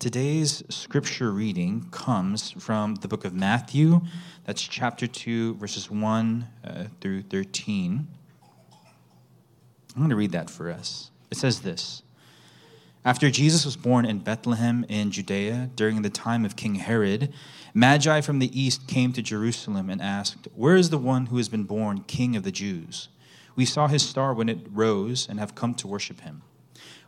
Today's scripture reading comes from the book of Matthew, that's chapter 2, verses 1 uh, through 13. I'm going to read that for us. It says this After Jesus was born in Bethlehem in Judea during the time of King Herod, Magi from the east came to Jerusalem and asked, Where is the one who has been born king of the Jews? We saw his star when it rose and have come to worship him.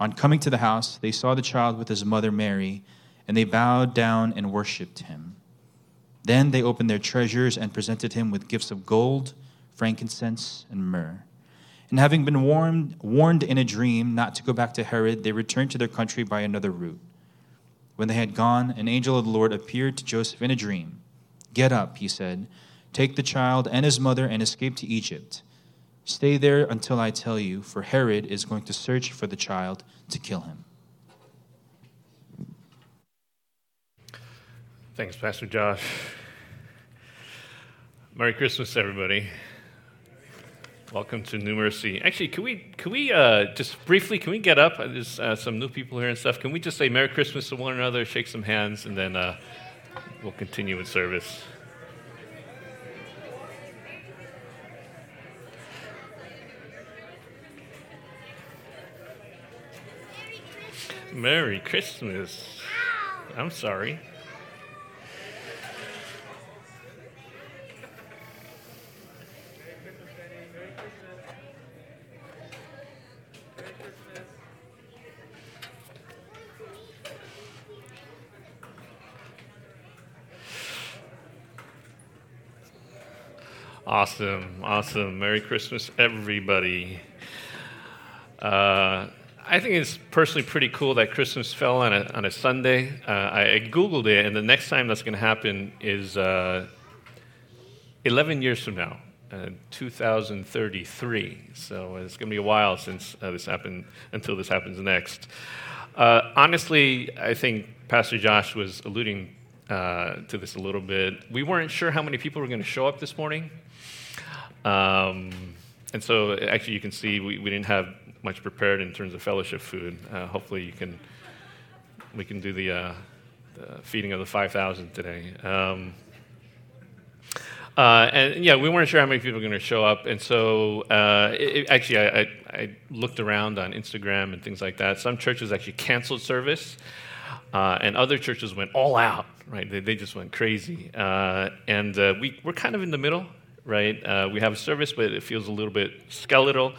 On coming to the house, they saw the child with his mother Mary, and they bowed down and worshipped him. Then they opened their treasures and presented him with gifts of gold, frankincense, and myrrh. And having been warned, warned in a dream not to go back to Herod, they returned to their country by another route. When they had gone, an angel of the Lord appeared to Joseph in a dream. Get up, he said, take the child and his mother and escape to Egypt Stay there until I tell you, for Herod is going to search for the child to kill him. Thanks, Pastor Josh. Merry Christmas, everybody. Welcome to New Mercy. Actually, can we can we uh, just briefly can we get up? There's uh, some new people here and stuff. Can we just say Merry Christmas to one another, shake some hands, and then uh, we'll continue with service. Merry Christmas. I'm sorry. Awesome, awesome. Merry Christmas, everybody. Uh, I think it's personally pretty cool that Christmas fell on a, on a Sunday. Uh, I, I, Googled it, and the next time that's going to happen is uh, 11 years from now, uh, 2033. So it's going to be a while since uh, this happened, until this happens next. Uh, honestly, I think Pastor Josh was alluding uh, to this a little bit. We weren't sure how many people were going to show up this morning. Um, and so, actually, you can see we, we didn't have much prepared in terms of fellowship food. Uh, hopefully, you can we can do the, uh, the feeding of the 5,000 today. Um, uh, and yeah, we weren't sure how many people were going to show up, and so uh, it, actually, I, I, I, looked around on Instagram and things like that. Some churches actually canceled service, uh, and other churches went all out. Right, they, they just went crazy, uh, and we we're kind of in the middle. Right, we have a service, but it feels a little bit skeletal.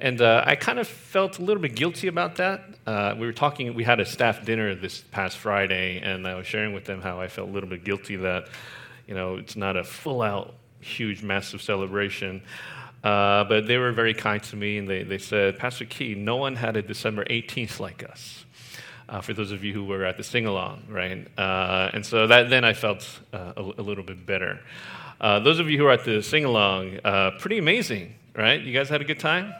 And uh, I kind of felt a little bit guilty about that. Uh, we were talking, we had a staff dinner this past Friday, and I was sharing with them how I felt a little bit guilty that, you know, it's not a full out, huge, massive celebration. Uh, but they were very kind to me, and they, they said, Pastor Key, no one had a December 18th like us. Uh, for those of you who were at the sing along, right? Uh, and so that, then I felt uh, a, a, little bit better. Uh, those of you who are at the sing along, uh, pretty amazing, right? You guys had a good time?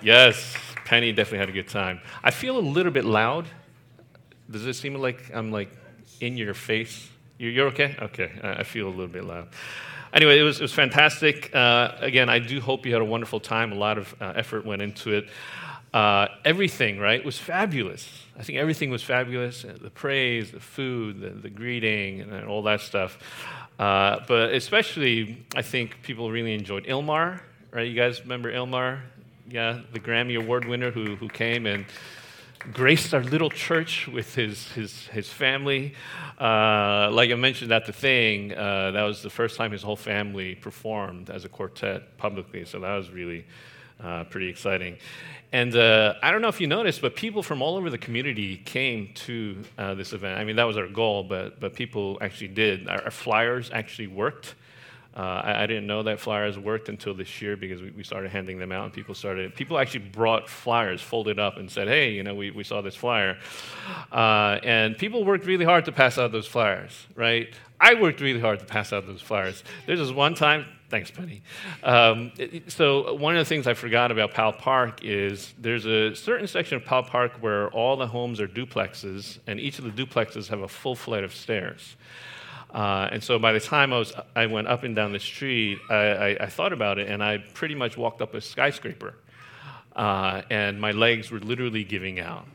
Yes, Penny definitely had a good time. I feel a little bit loud. Does it seem like I'm like in your face? You're, okay? Okay, I feel a little bit loud. Anyway, it was, it was fantastic. Uh, again, I do hope you had a wonderful time. A lot of uh, effort went into it. Uh, everything, right, was fabulous. I think everything was fabulous uh, the praise, the food, the, the greeting, and all that stuff. Uh, but especially, I think people really enjoyed Ilmar, right? You guys remember Ilmar? Yeah, the Grammy Award winner who, who came and graced our little church with his, his, his family. Uh, like I mentioned at the thing, uh, that was the first time his whole family performed as a quartet publicly, so that was really uh, pretty exciting. And uh, I don't know if you noticed, but people from all over the community came to uh, this event. I mean, that was our goal, but, but people actually did. Our, our flyers actually worked. Uh, I, I, didn't know that flyers worked until this year because we, we, started handing them out and people started, people actually brought flyers folded up and said, hey, you know, we, we saw this flyer. Uh, and people worked really hard to pass out those flyers, right? I worked really hard to pass out those flyers. There's this one time, thanks, Penny. Um, so, one of the things I forgot about Pal Park is there's a certain section of Pal Park where all the homes are duplexes, and each of the duplexes have a full flight of stairs. Uh, and so by the time I, was, I went up and down the street, I, I, I thought about it, and I pretty much walked up a skyscraper. Uh, and my legs were literally giving out.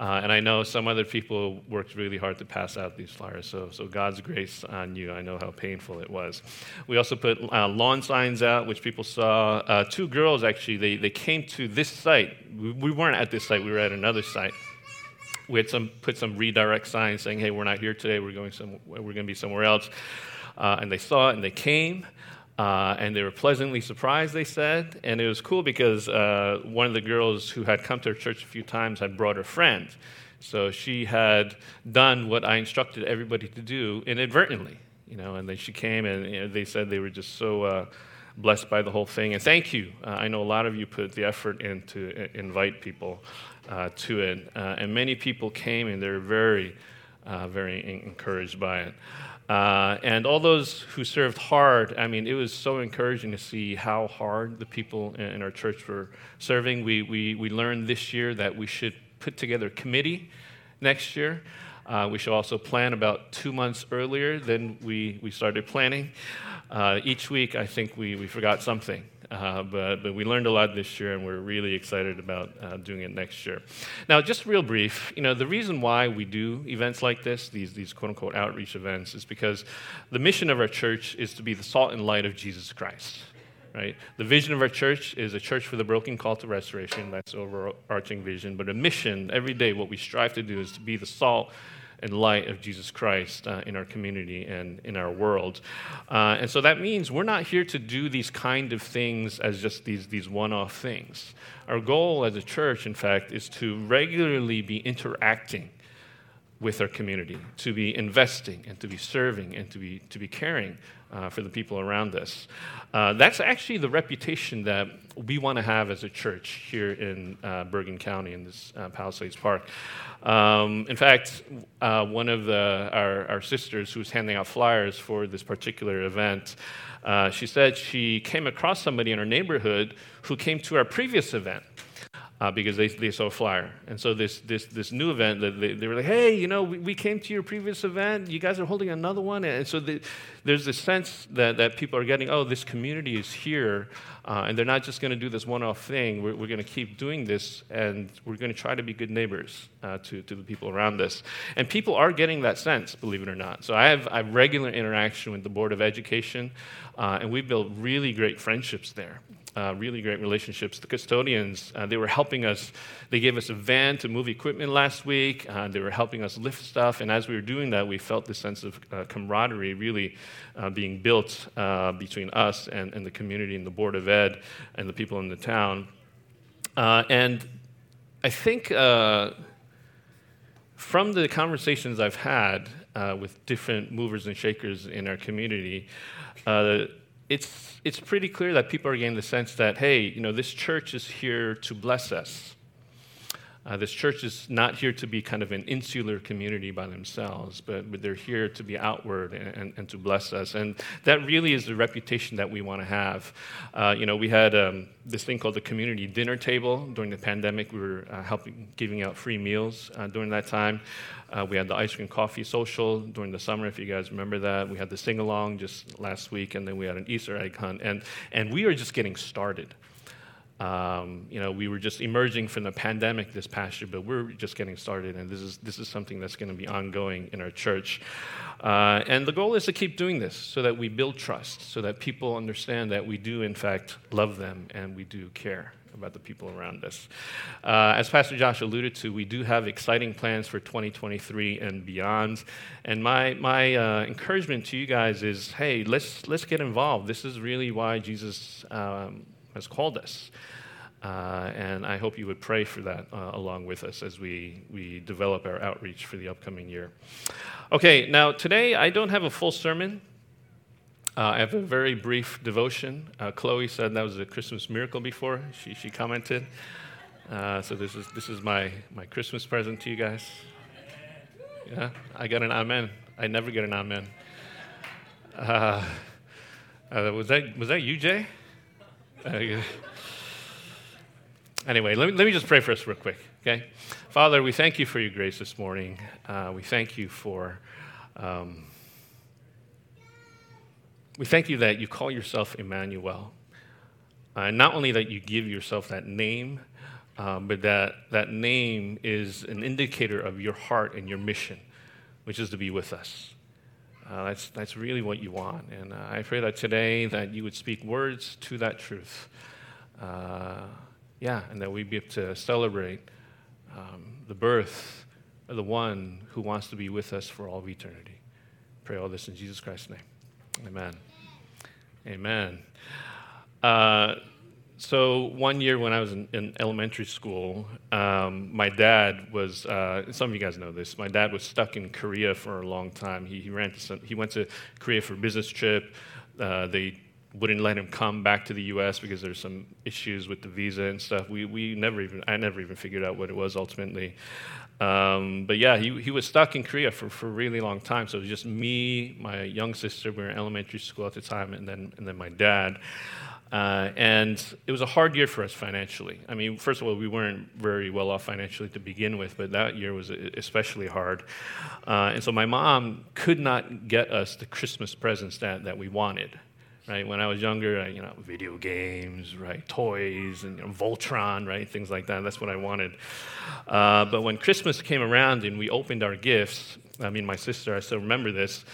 Uh, and I know some other people worked really hard to pass out these flyers. So, so God's grace on you. I know how painful it was. We also put uh, lawn signs out, which people saw. Uh, two girls actually, they, they came to this site. We, we weren't at this site, we were at another site we had some put some redirect signs saying, "Hey, we're not here today. We're going some. We're going to be somewhere else." Uh, and they saw it and they came. Uh, and they were pleasantly surprised, they said. And it was cool because uh, one of the girls who had come to our church a few times had brought her friend. So she had done what I instructed everybody to do inadvertently, you know. And then she came, and you know, they said they were just so uh, blessed by the whole thing. And thank you. Uh, I know a lot of you put the effort in to uh, invite people uh, to it. Uh, and many people came and they're very, uh, very encouraged by it. Uh, and all those who served hard, I mean, it was so encouraging to see how hard the people in, our church were serving. We, we, we learned this year that we should put together a committee next year. Uh, we should also plan about two months earlier than we, we started planning. Uh, each week, I think we, we forgot something. Uh, but, but we learned a lot this year, and we're really excited about uh, doing it next year. Now, just real brief, you know, the reason why we do events like this, these, these quote unquote outreach events, is because the mission of our church is to be the salt and light of Jesus Christ. Right? The vision of our church is a church for the broken call to restoration. That's overarching vision. But a mission, every day, what we strive to do is to be the salt and light of Jesus Christ uh, in our community and in our world. Uh, and so that means we're not here to do these kind of things as just these, these one off things. Our goal as a church, in fact, is to regularly be interacting with our community, to be investing and to be serving and to be, to be caring uh, for the people around us. Uh, that's actually the reputation that we want to have as a church here in uh, Bergen County in this uh, Palisades Park. Um, in fact, uh, one of the, our, our, sisters who was handing out flyers for this particular event, uh, she said she came across somebody in her neighborhood who came to our previous event uh, because they, they saw a flyer. And so this, this, this new event, they, they were like, hey, you know, we, we came to your previous event. You guys are holding another one. And so the, there's this sense that, that people are getting, oh, this community is here. Uh, and they're not just going to do this one-off thing. We're, we're going to keep doing this, and we're going to try to be good neighbors uh, to, to the people around us. And people are getting that sense, believe it or not. So I have, have regular interaction with the Board of Education, uh, and we built really great friendships there uh, really great relationships. The custodians, uh, they were helping us. They gave us a van to move equipment last week. Uh, they were helping us lift stuff. And as we were doing that, we felt this sense of uh, camaraderie really uh, being built uh, between us and, and, the community and the Board of Ed and the people in the town. and I think from the conversations I've had with different movers and shakers in our community, it's, it's pretty clear that people are getting the sense that, hey, you know, this church is here to bless us. Uh, this church is not here to be kind of an insular community by themselves, but, they're here to be outward and, and, and, to bless us. And that really is the reputation that we want to have. Uh, you know, we had um, this thing called the community dinner table during the pandemic. We were uh, helping giving out free meals uh, during that time. Uh, we had the ice cream coffee social during the summer, if you guys remember that. We had the sing along just last week, and then we had an Easter egg hunt. And, and we are just getting started. Um, you know, we were just emerging from the pandemic this past year, but we're just getting started, and this is, this is something that's going to be ongoing in our church. Uh, and the goal is to keep doing this so that we build trust, so that people understand that we do, in fact, love them and we do care about the people around us. Uh, as Pastor Josh alluded to, we do have exciting plans for 2023 and beyond. And my, my uh, encouragement to you guys is hey, let's, let's get involved. This is really why Jesus um, has called us. Uh, and I hope you would pray for that uh, along with us as we, we develop our outreach for the upcoming year. Okay, now today I don't have a full sermon. Uh, I have a very brief devotion. Uh, Chloe said that was a Christmas miracle before. She, she commented. Uh, so this is, this is my, my Christmas present to you guys. Yeah, I got an amen. I never get an amen. Uh, was, that, was that you, Jay? Uh, anyway, let me, let me just pray for us real quick, okay? Father, we thank you for your grace this morning. we thank you for. Um, we thank you that you call yourself Emmanuel. Uh, not only that you give yourself that name, um, but that that name is an indicator of your heart and your mission, which is to be with us. Uh, that's, that's really what you want. And uh, I pray that today that you would speak words to that truth. Uh, yeah, and that we'd be able to celebrate um, the birth of the one who wants to be with us for all of eternity. Pray all this in Jesus Christ's name. Amen. Amen. Uh, so one year when I was in, in elementary school, um, my dad was. Uh, some of you guys know this. My dad was stuck in Korea for a long time. He, he ran to some, he went to Korea for a business trip. Uh, they wouldn't let him come back to the U.S. because there's some issues with the visa and stuff. We we never even I never even figured out what it was ultimately. Um, but yeah, he, he was stuck in Korea for, for a really long time. So it was just me, my young sister, we were in elementary school at the time, and then, and then my dad. Uh, and it was a hard year for us financially. I mean, first of all, we weren't very well off financially to begin with, but that year was especially hard. Uh, and so my mom could not get us the Christmas presents that, that we wanted right? When I was younger, I, you know, video games, right, toys, and you know, Voltron, right, things like that. That's what I wanted. Uh, but when Christmas came around and we opened our gifts, I mean, my sister, I still remember this.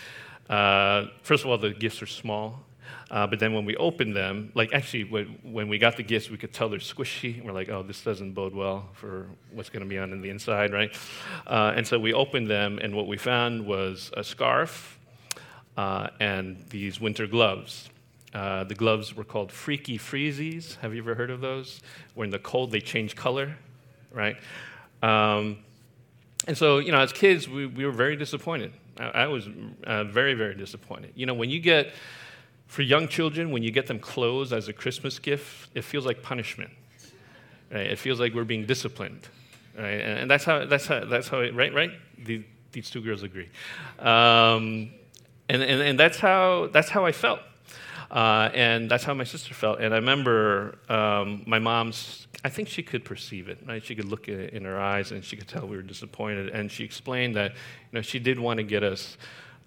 Uh, first of all, the gifts are small. Uh, but then when we opened them, like actually, when, when we got the gifts, we could tell they're squishy. We're like, oh, this doesn't bode well for what's going to be on in the inside, right? Uh, and so we opened them, and what we found was a scarf uh, and these winter gloves. Uh, the gloves were called Freaky Freezies. Have you ever heard of those? Where in the cold they change color, right? Um, and so, you know, as kids, we, we were very disappointed. I, I was uh, very, very disappointed. You know, when you get, for young children, when you get them clothes as a Christmas gift, it feels like punishment. Right? It feels like we're being disciplined. Right? And, that's how, that's how, that's how it, right, right? These, these two girls agree. Um, and, and, and that's, how, that's how I felt. Uh, and that's how my sister felt. And I remember um, my mom's, I think she could perceive it, right? She could look at it in her eyes and she could tell we were disappointed. And she explained that, you know, she did want to get us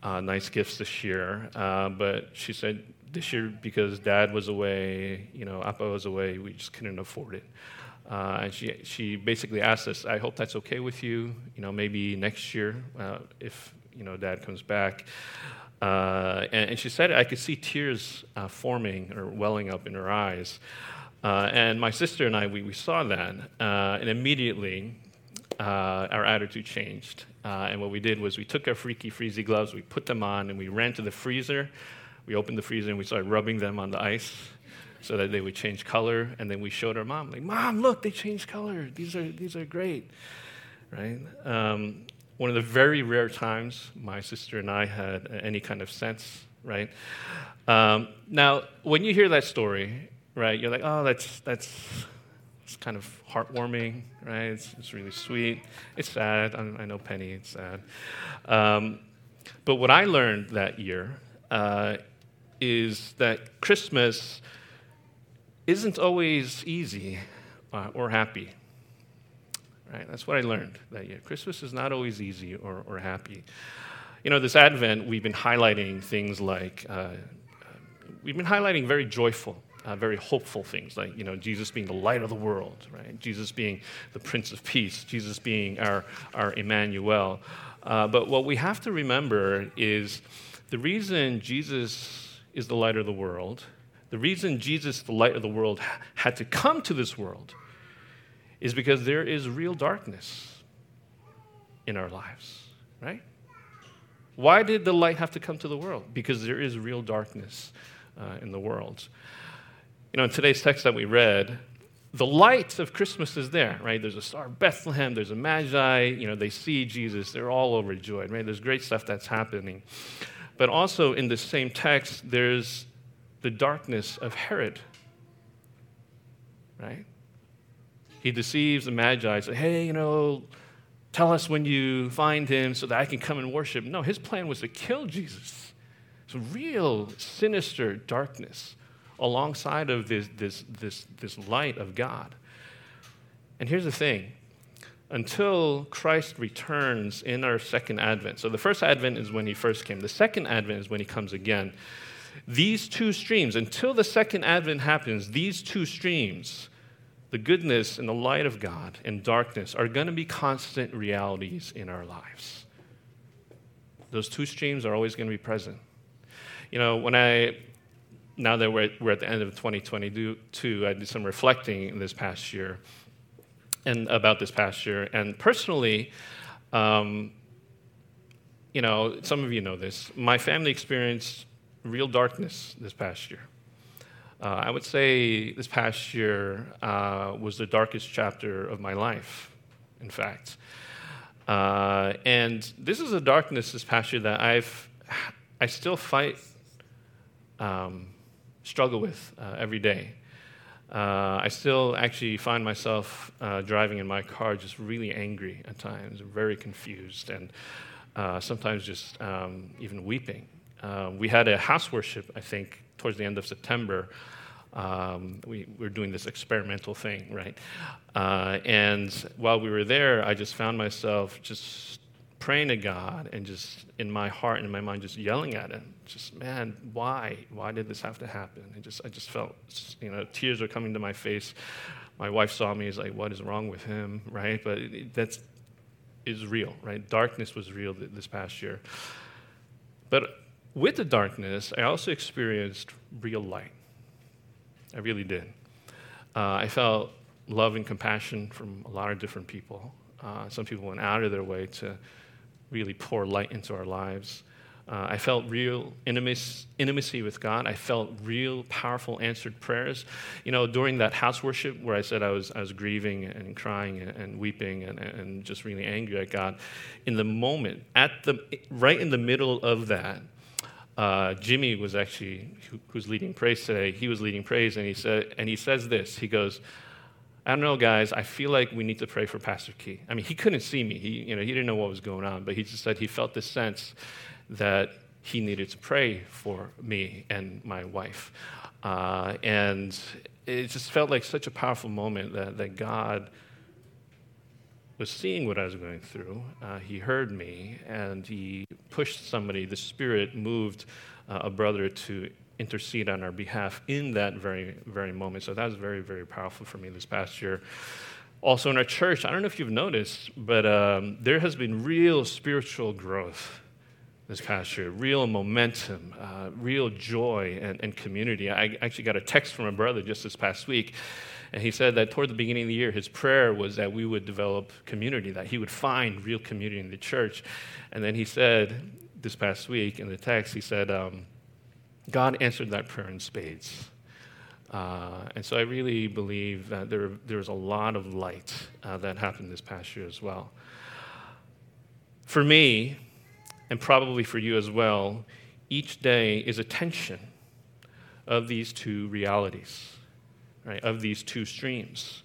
uh, nice gifts this year, uh, but she said this year because dad was away, you know, Appa was away, we just couldn't afford it. Uh, and she, she basically asked us, I hope that's okay with you, you know, maybe next year uh, if, you know, dad comes back. Uh, and, and, she said I could see tears uh, forming or welling up in her eyes. Uh, and my sister and I, we, we saw that. Uh, and immediately, our attitude changed. And what we did was we took our freaky freezy gloves, we put them on, and we ran to the freezer. We opened the freezer and we started rubbing them on the ice so that they would change color. And then we showed our mom, like, Mom, look, they changed color. These are, these are great. Right? Um, one of the very rare times my sister and I had any kind of sense, right? Um, now, when you hear that story, right, you're like, oh, that's, that's, it's kind of heartwarming, right? It's, it's really sweet. It's sad. I, I know Penny, it's sad. Um, but what I learned that year uh, is that Christmas isn't always easy uh, or happy. Right? That's what I learned that year. Christmas is not always easy or, or happy. You know, this Advent, we've been highlighting things like, uh, we've been highlighting very joyful uh, very hopeful things, like you know Jesus being the light of the world, right? Jesus being the Prince of Peace, Jesus being our our Emmanuel. Uh, but what we have to remember is the reason Jesus is the light of the world, the reason Jesus, the light of the world, had to come to this world, is because there is real darkness in our lives, right? Why did the light have to come to the world? Because there is real darkness uh, in the world. You know, in today's text that we read, the light of Christmas is there, right? There's a star of Bethlehem, there's a magi, you know, they see Jesus, they're all overjoyed, right? There's great stuff that's happening. But also in the same text, there's the darkness of Herod, right? He deceives the magi, say, hey, you know, Tell us when you find him so that I can come and worship. No, his plan was to kill Jesus. It's real sinister darkness alongside of this, this, this, this light of God. And here's the thing until Christ returns in our second advent. So the first advent is when he first came, the second advent is when he comes again. These two streams, until the second advent happens, these two streams the goodness and the light of God and darkness are going to be constant realities in our lives. Those two streams are always going to be present. You know, when I, now that we're, we're at the end of 2022, I did some reflecting this past year and about this past year. And personally, um, you know, some of you know this. My family experienced real darkness this past year. Uh, I would say this past year uh, was the darkest chapter of my life, in fact. Uh, and this is a darkness this past year that I've, I still fight, um, struggle with uh, every day. Uh, I still actually find myself uh, driving in my car just really angry at times, very confused, and sometimes just um, even weeping. we had a house worship, I think, towards the end of September, um, we were doing this experimental thing, right? Uh, and while we were there, I just found myself just praying to God and just in my heart and in my mind, just yelling at Him. Just, man, why? Why did this have to happen? And just, I just felt, you know, tears were coming to my face. My wife saw me. Is like, what is wrong with him, right? But that's is real, right? Darkness was real this past year. But with the darkness, I also experienced real light. I really did. Uh, I felt love and compassion from a lot of different people. Uh, some people went out of their way to really pour light into our lives. Uh, I felt real intimacy, intimacy with God. I felt real powerful answered prayers. You know, during that house worship where I said I was, I was grieving and crying and, and weeping and, and just really angry at God, in the moment, at the, right in the middle of that, uh, Jimmy was actually who, who's leading praise today. He was leading praise, and he said, and he says this. He goes, "I don't know, guys. I feel like we need to pray for Pastor Key. I mean, he couldn't see me. He, you know, he didn't know what was going on, but he just said he felt this sense that he needed to pray for me and my wife, uh, and it just felt like such a powerful moment that that God." was seeing what I was going through. Uh, he heard me and he pushed somebody, the Spirit moved uh, a brother to intercede on our behalf in that very, very moment. So that was very, very powerful for me this past year. Also, in our church, I don't know if you've noticed, but um, there has been real spiritual growth this past year, real momentum, uh, real joy and, and community. I actually got a text from a brother just this past week and he said that toward the beginning of the year, his prayer was that we would develop community, that he would find real community in the church. And then he said this past week in the text, he said, um, God answered that prayer in spades. Uh, and so I really believe that there, there's a lot of light uh, that happened this past year as well. For me, and probably for you as well, each day is a tension of these two realities right, of these two streams.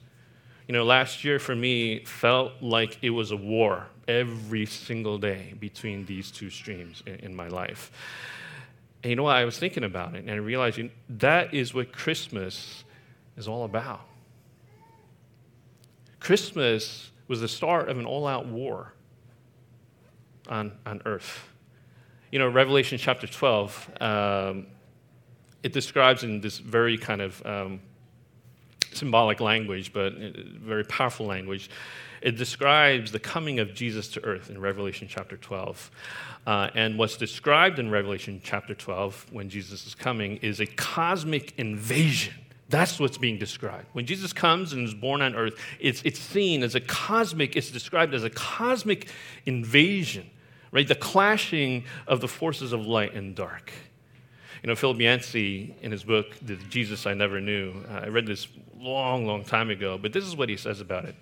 You know, last year for me felt like it was a war every single day between these two streams in, in my life. And you know what? I was thinking about it and I realized that is what Christmas is all about. Christmas was the start of an all out war on, on earth. You know, Revelation chapter 12, um, it describes in this very kind of um, symbolic language, but uh, very powerful language. It describes the coming of Jesus to earth in Revelation chapter 12. Uh, and what's described in Revelation chapter 12 when Jesus is coming is a cosmic invasion. That's what's being described. When Jesus comes and is born on earth, it's, it's seen as a cosmic, it's described as a cosmic invasion, right? The clashing of the forces of light and dark. You know, Philip Yancey, in his book, The Jesus I Never Knew, uh, I read this long, long time ago, but this is what he says about it,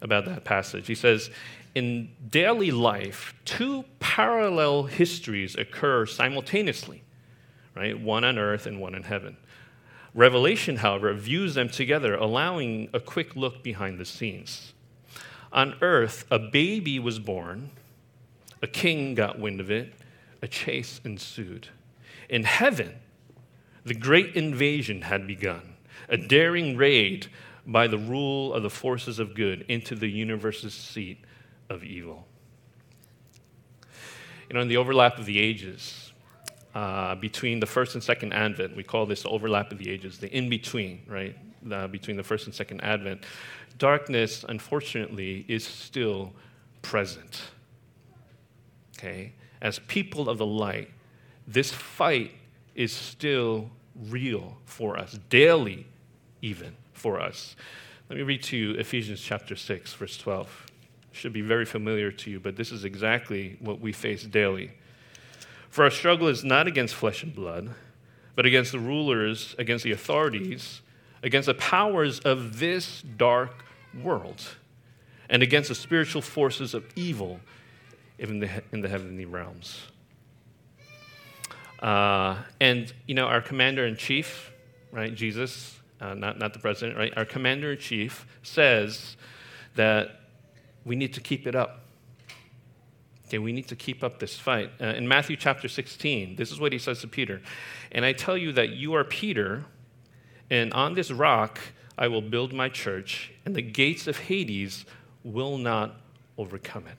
about that passage. He says, In daily life, two parallel histories occur simultaneously, right? One on earth and one in heaven. Revelation, however, views them together, allowing a quick look behind the scenes. On earth, a baby was born, a king got wind of it, a chase ensued. In heaven, the great invasion had begun, a daring raid by the rule of the forces of good into the universe's seat of evil. You know, in the overlap of the ages, uh, between the first and second advent, we call this the overlap of the ages, the in between, right? Uh, between the first and second advent, darkness, unfortunately, is still present. Okay? As people of the light, this fight is still real for us, daily, even for us. Let me read to you Ephesians chapter 6, verse 12. Should be very familiar to you, but this is exactly what we face daily. For our struggle is not against flesh and blood, but against the rulers, against the authorities, against the powers of this dark world, and against the spiritual forces of evil in the, in the heavenly realms. Uh, and, you know, our commander in chief, right, Jesus, uh, not, not the president, right, our commander in chief says that we need to keep it up. Okay, we need to keep up this fight. Uh, in Matthew chapter 16, this is what he says to Peter. And I tell you that you are Peter, and on this rock I will build my church, and the gates of Hades will not overcome it.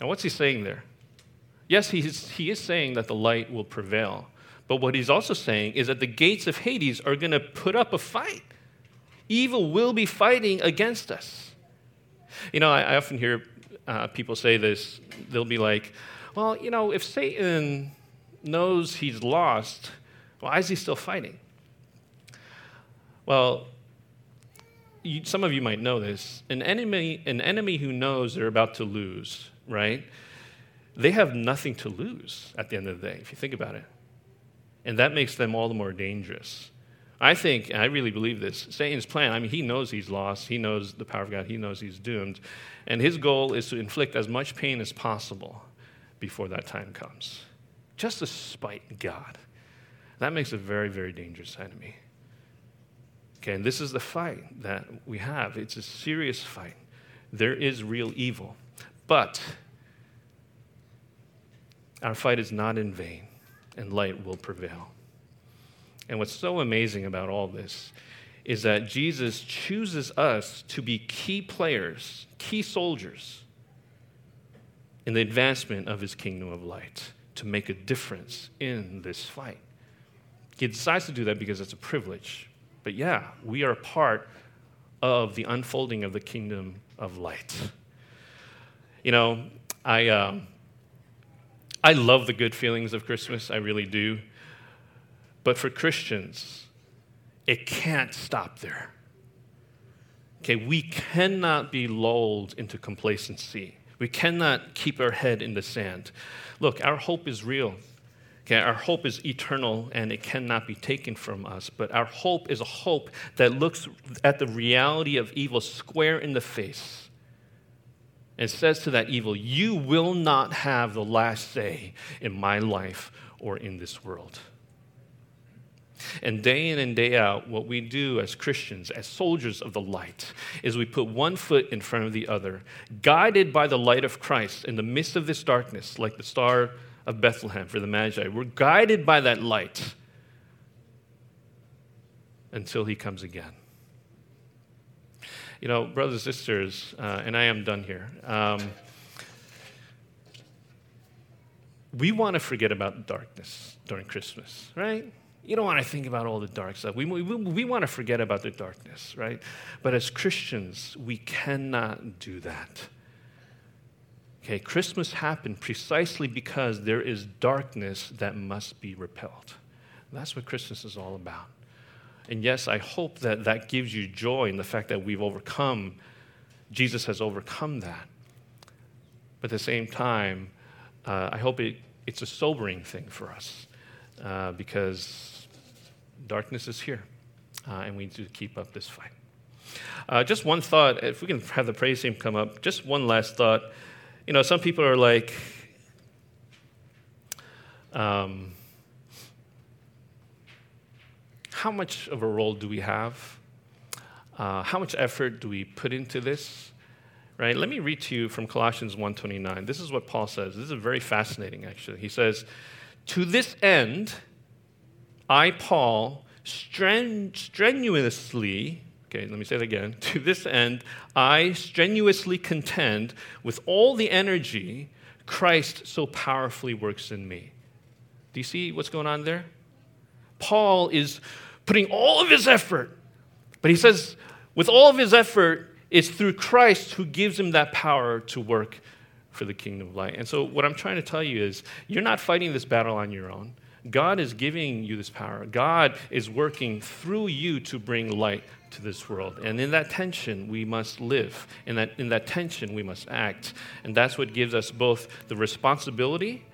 Now, what's he saying there? Yes, he is, he is saying that the light will prevail. But what he's also saying is that the gates of Hades are going to put up a fight. Evil will be fighting against us. You know, I, I often hear uh, people say this. They'll be like, well, you know, if Satan knows he's lost, why is he still fighting? Well, you, some of you might know this. An enemy, an enemy who knows they're about to lose, right? they have nothing to lose at the end of the day, if you think about it. And that makes them all the more dangerous. I think, and I really believe this, Satan's plan, I mean, he knows he's lost. He knows the power of God. He knows he's doomed. And his goal is to inflict as much pain as possible before that time comes, just to spite God. That makes a very, very dangerous enemy. Okay, and this is the fight that we have. It's a serious fight. There is real evil. But our fight is not in vain, and light will prevail. And what's so amazing about all this is that Jesus chooses us to be key players, key soldiers in the advancement of his kingdom of light, to make a difference in this fight. He decides to do that because it's a privilege. But yeah, we are part of the unfolding of the kingdom of light. You know, I. Um, I love the good feelings of Christmas, I really do. But for Christians, it can't stop there. Okay, we cannot be lulled into complacency. We cannot keep our head in the sand. Look, our hope is real. Okay, our hope is eternal and it cannot be taken from us. But our hope is a hope that looks at the reality of evil square in the face and says to that evil, You will not have the last say in my life or in this world. And day in and day out, what we do as Christians, as soldiers of the light, is we put one foot in front of the other, guided by the light of Christ in the midst of this darkness, like the star of Bethlehem for the Magi. We're guided by that light until he comes again. You know, brothers and sisters, uh, and I am done here. Um, we want to forget about darkness during Christmas, right? You don't want to think about all the dark stuff. We, we, we want to forget about the darkness, right? But as Christians, we cannot do that. Okay, Christmas happened precisely because there is darkness that must be repelled. That's what Christmas is all about. And yes, I hope that that gives you joy in the fact that we've overcome, Jesus has overcome that. But at the same time, uh, I hope it, it's a sobering thing for us uh, because darkness is here uh, and we need to keep up this fight. Uh, just one thought, if we can have the praise team come up, just one last thought. You know, some people are like, um, how much of a role do we have? Uh, how much effort do we put into this? Right? Let me read to you from Colossians 1:29. This is what Paul says. This is very fascinating, actually. He says, "To this end, I, Paul, stren- strenuously." Okay, let me say it again. To this end, I strenuously contend with all the energy Christ so powerfully works in me. Do you see what's going on there? Paul is putting all of his effort. But he says, with all of his effort, it's through Christ who gives him that power to work for the kingdom of light. And so, what I'm trying to tell you is, you're not fighting this battle on your own. God is giving you this power. God is working through you to bring light to this world. And in that tension, we must live. In that, in that tension, we must act. And that's what gives us both the responsibility,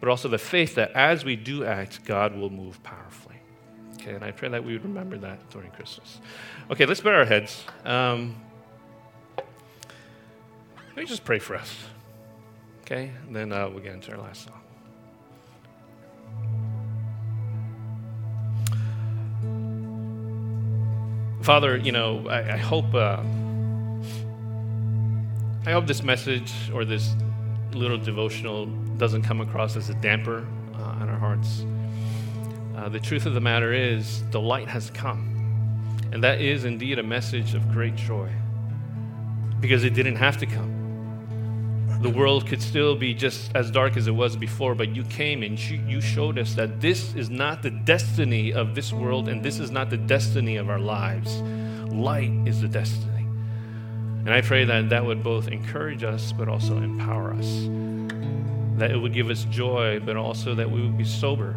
but also the faith that as we do act, God will move powerfully. Okay, and I pray that we would remember that during Christmas. Okay, let's bow our heads. Um, let me just pray for us. Okay, and then uh, we'll get into our last song. Father, you know, I, I hope uh, I hope this message or this little devotional doesn't come across as a damper uh, on our hearts. Uh, the truth of the matter is, the light has come. And that is indeed a message of great joy because it didn't have to come. The world could still be just as dark as it was before, but you came and you showed us that this is not the destiny of this world and this is not the destiny of our lives. Light is the destiny. And I pray that that would both encourage us but also empower us. That it would give us joy, but also that we would be sober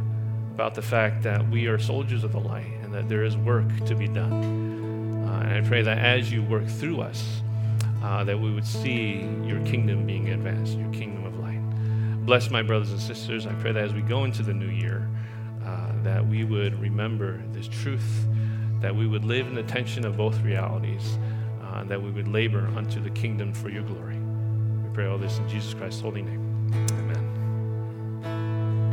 about the fact that we are soldiers of the light and that there is work to be done. Uh, and I pray that as you work through us, uh, that we would see your kingdom being advanced, your kingdom of light. Bless my brothers and sisters. I pray that as we go into the new year, uh, that we would remember this truth, that we would live in the tension of both realities, uh, that we would labor unto the kingdom for your glory. We pray all this in Jesus Christ's holy name.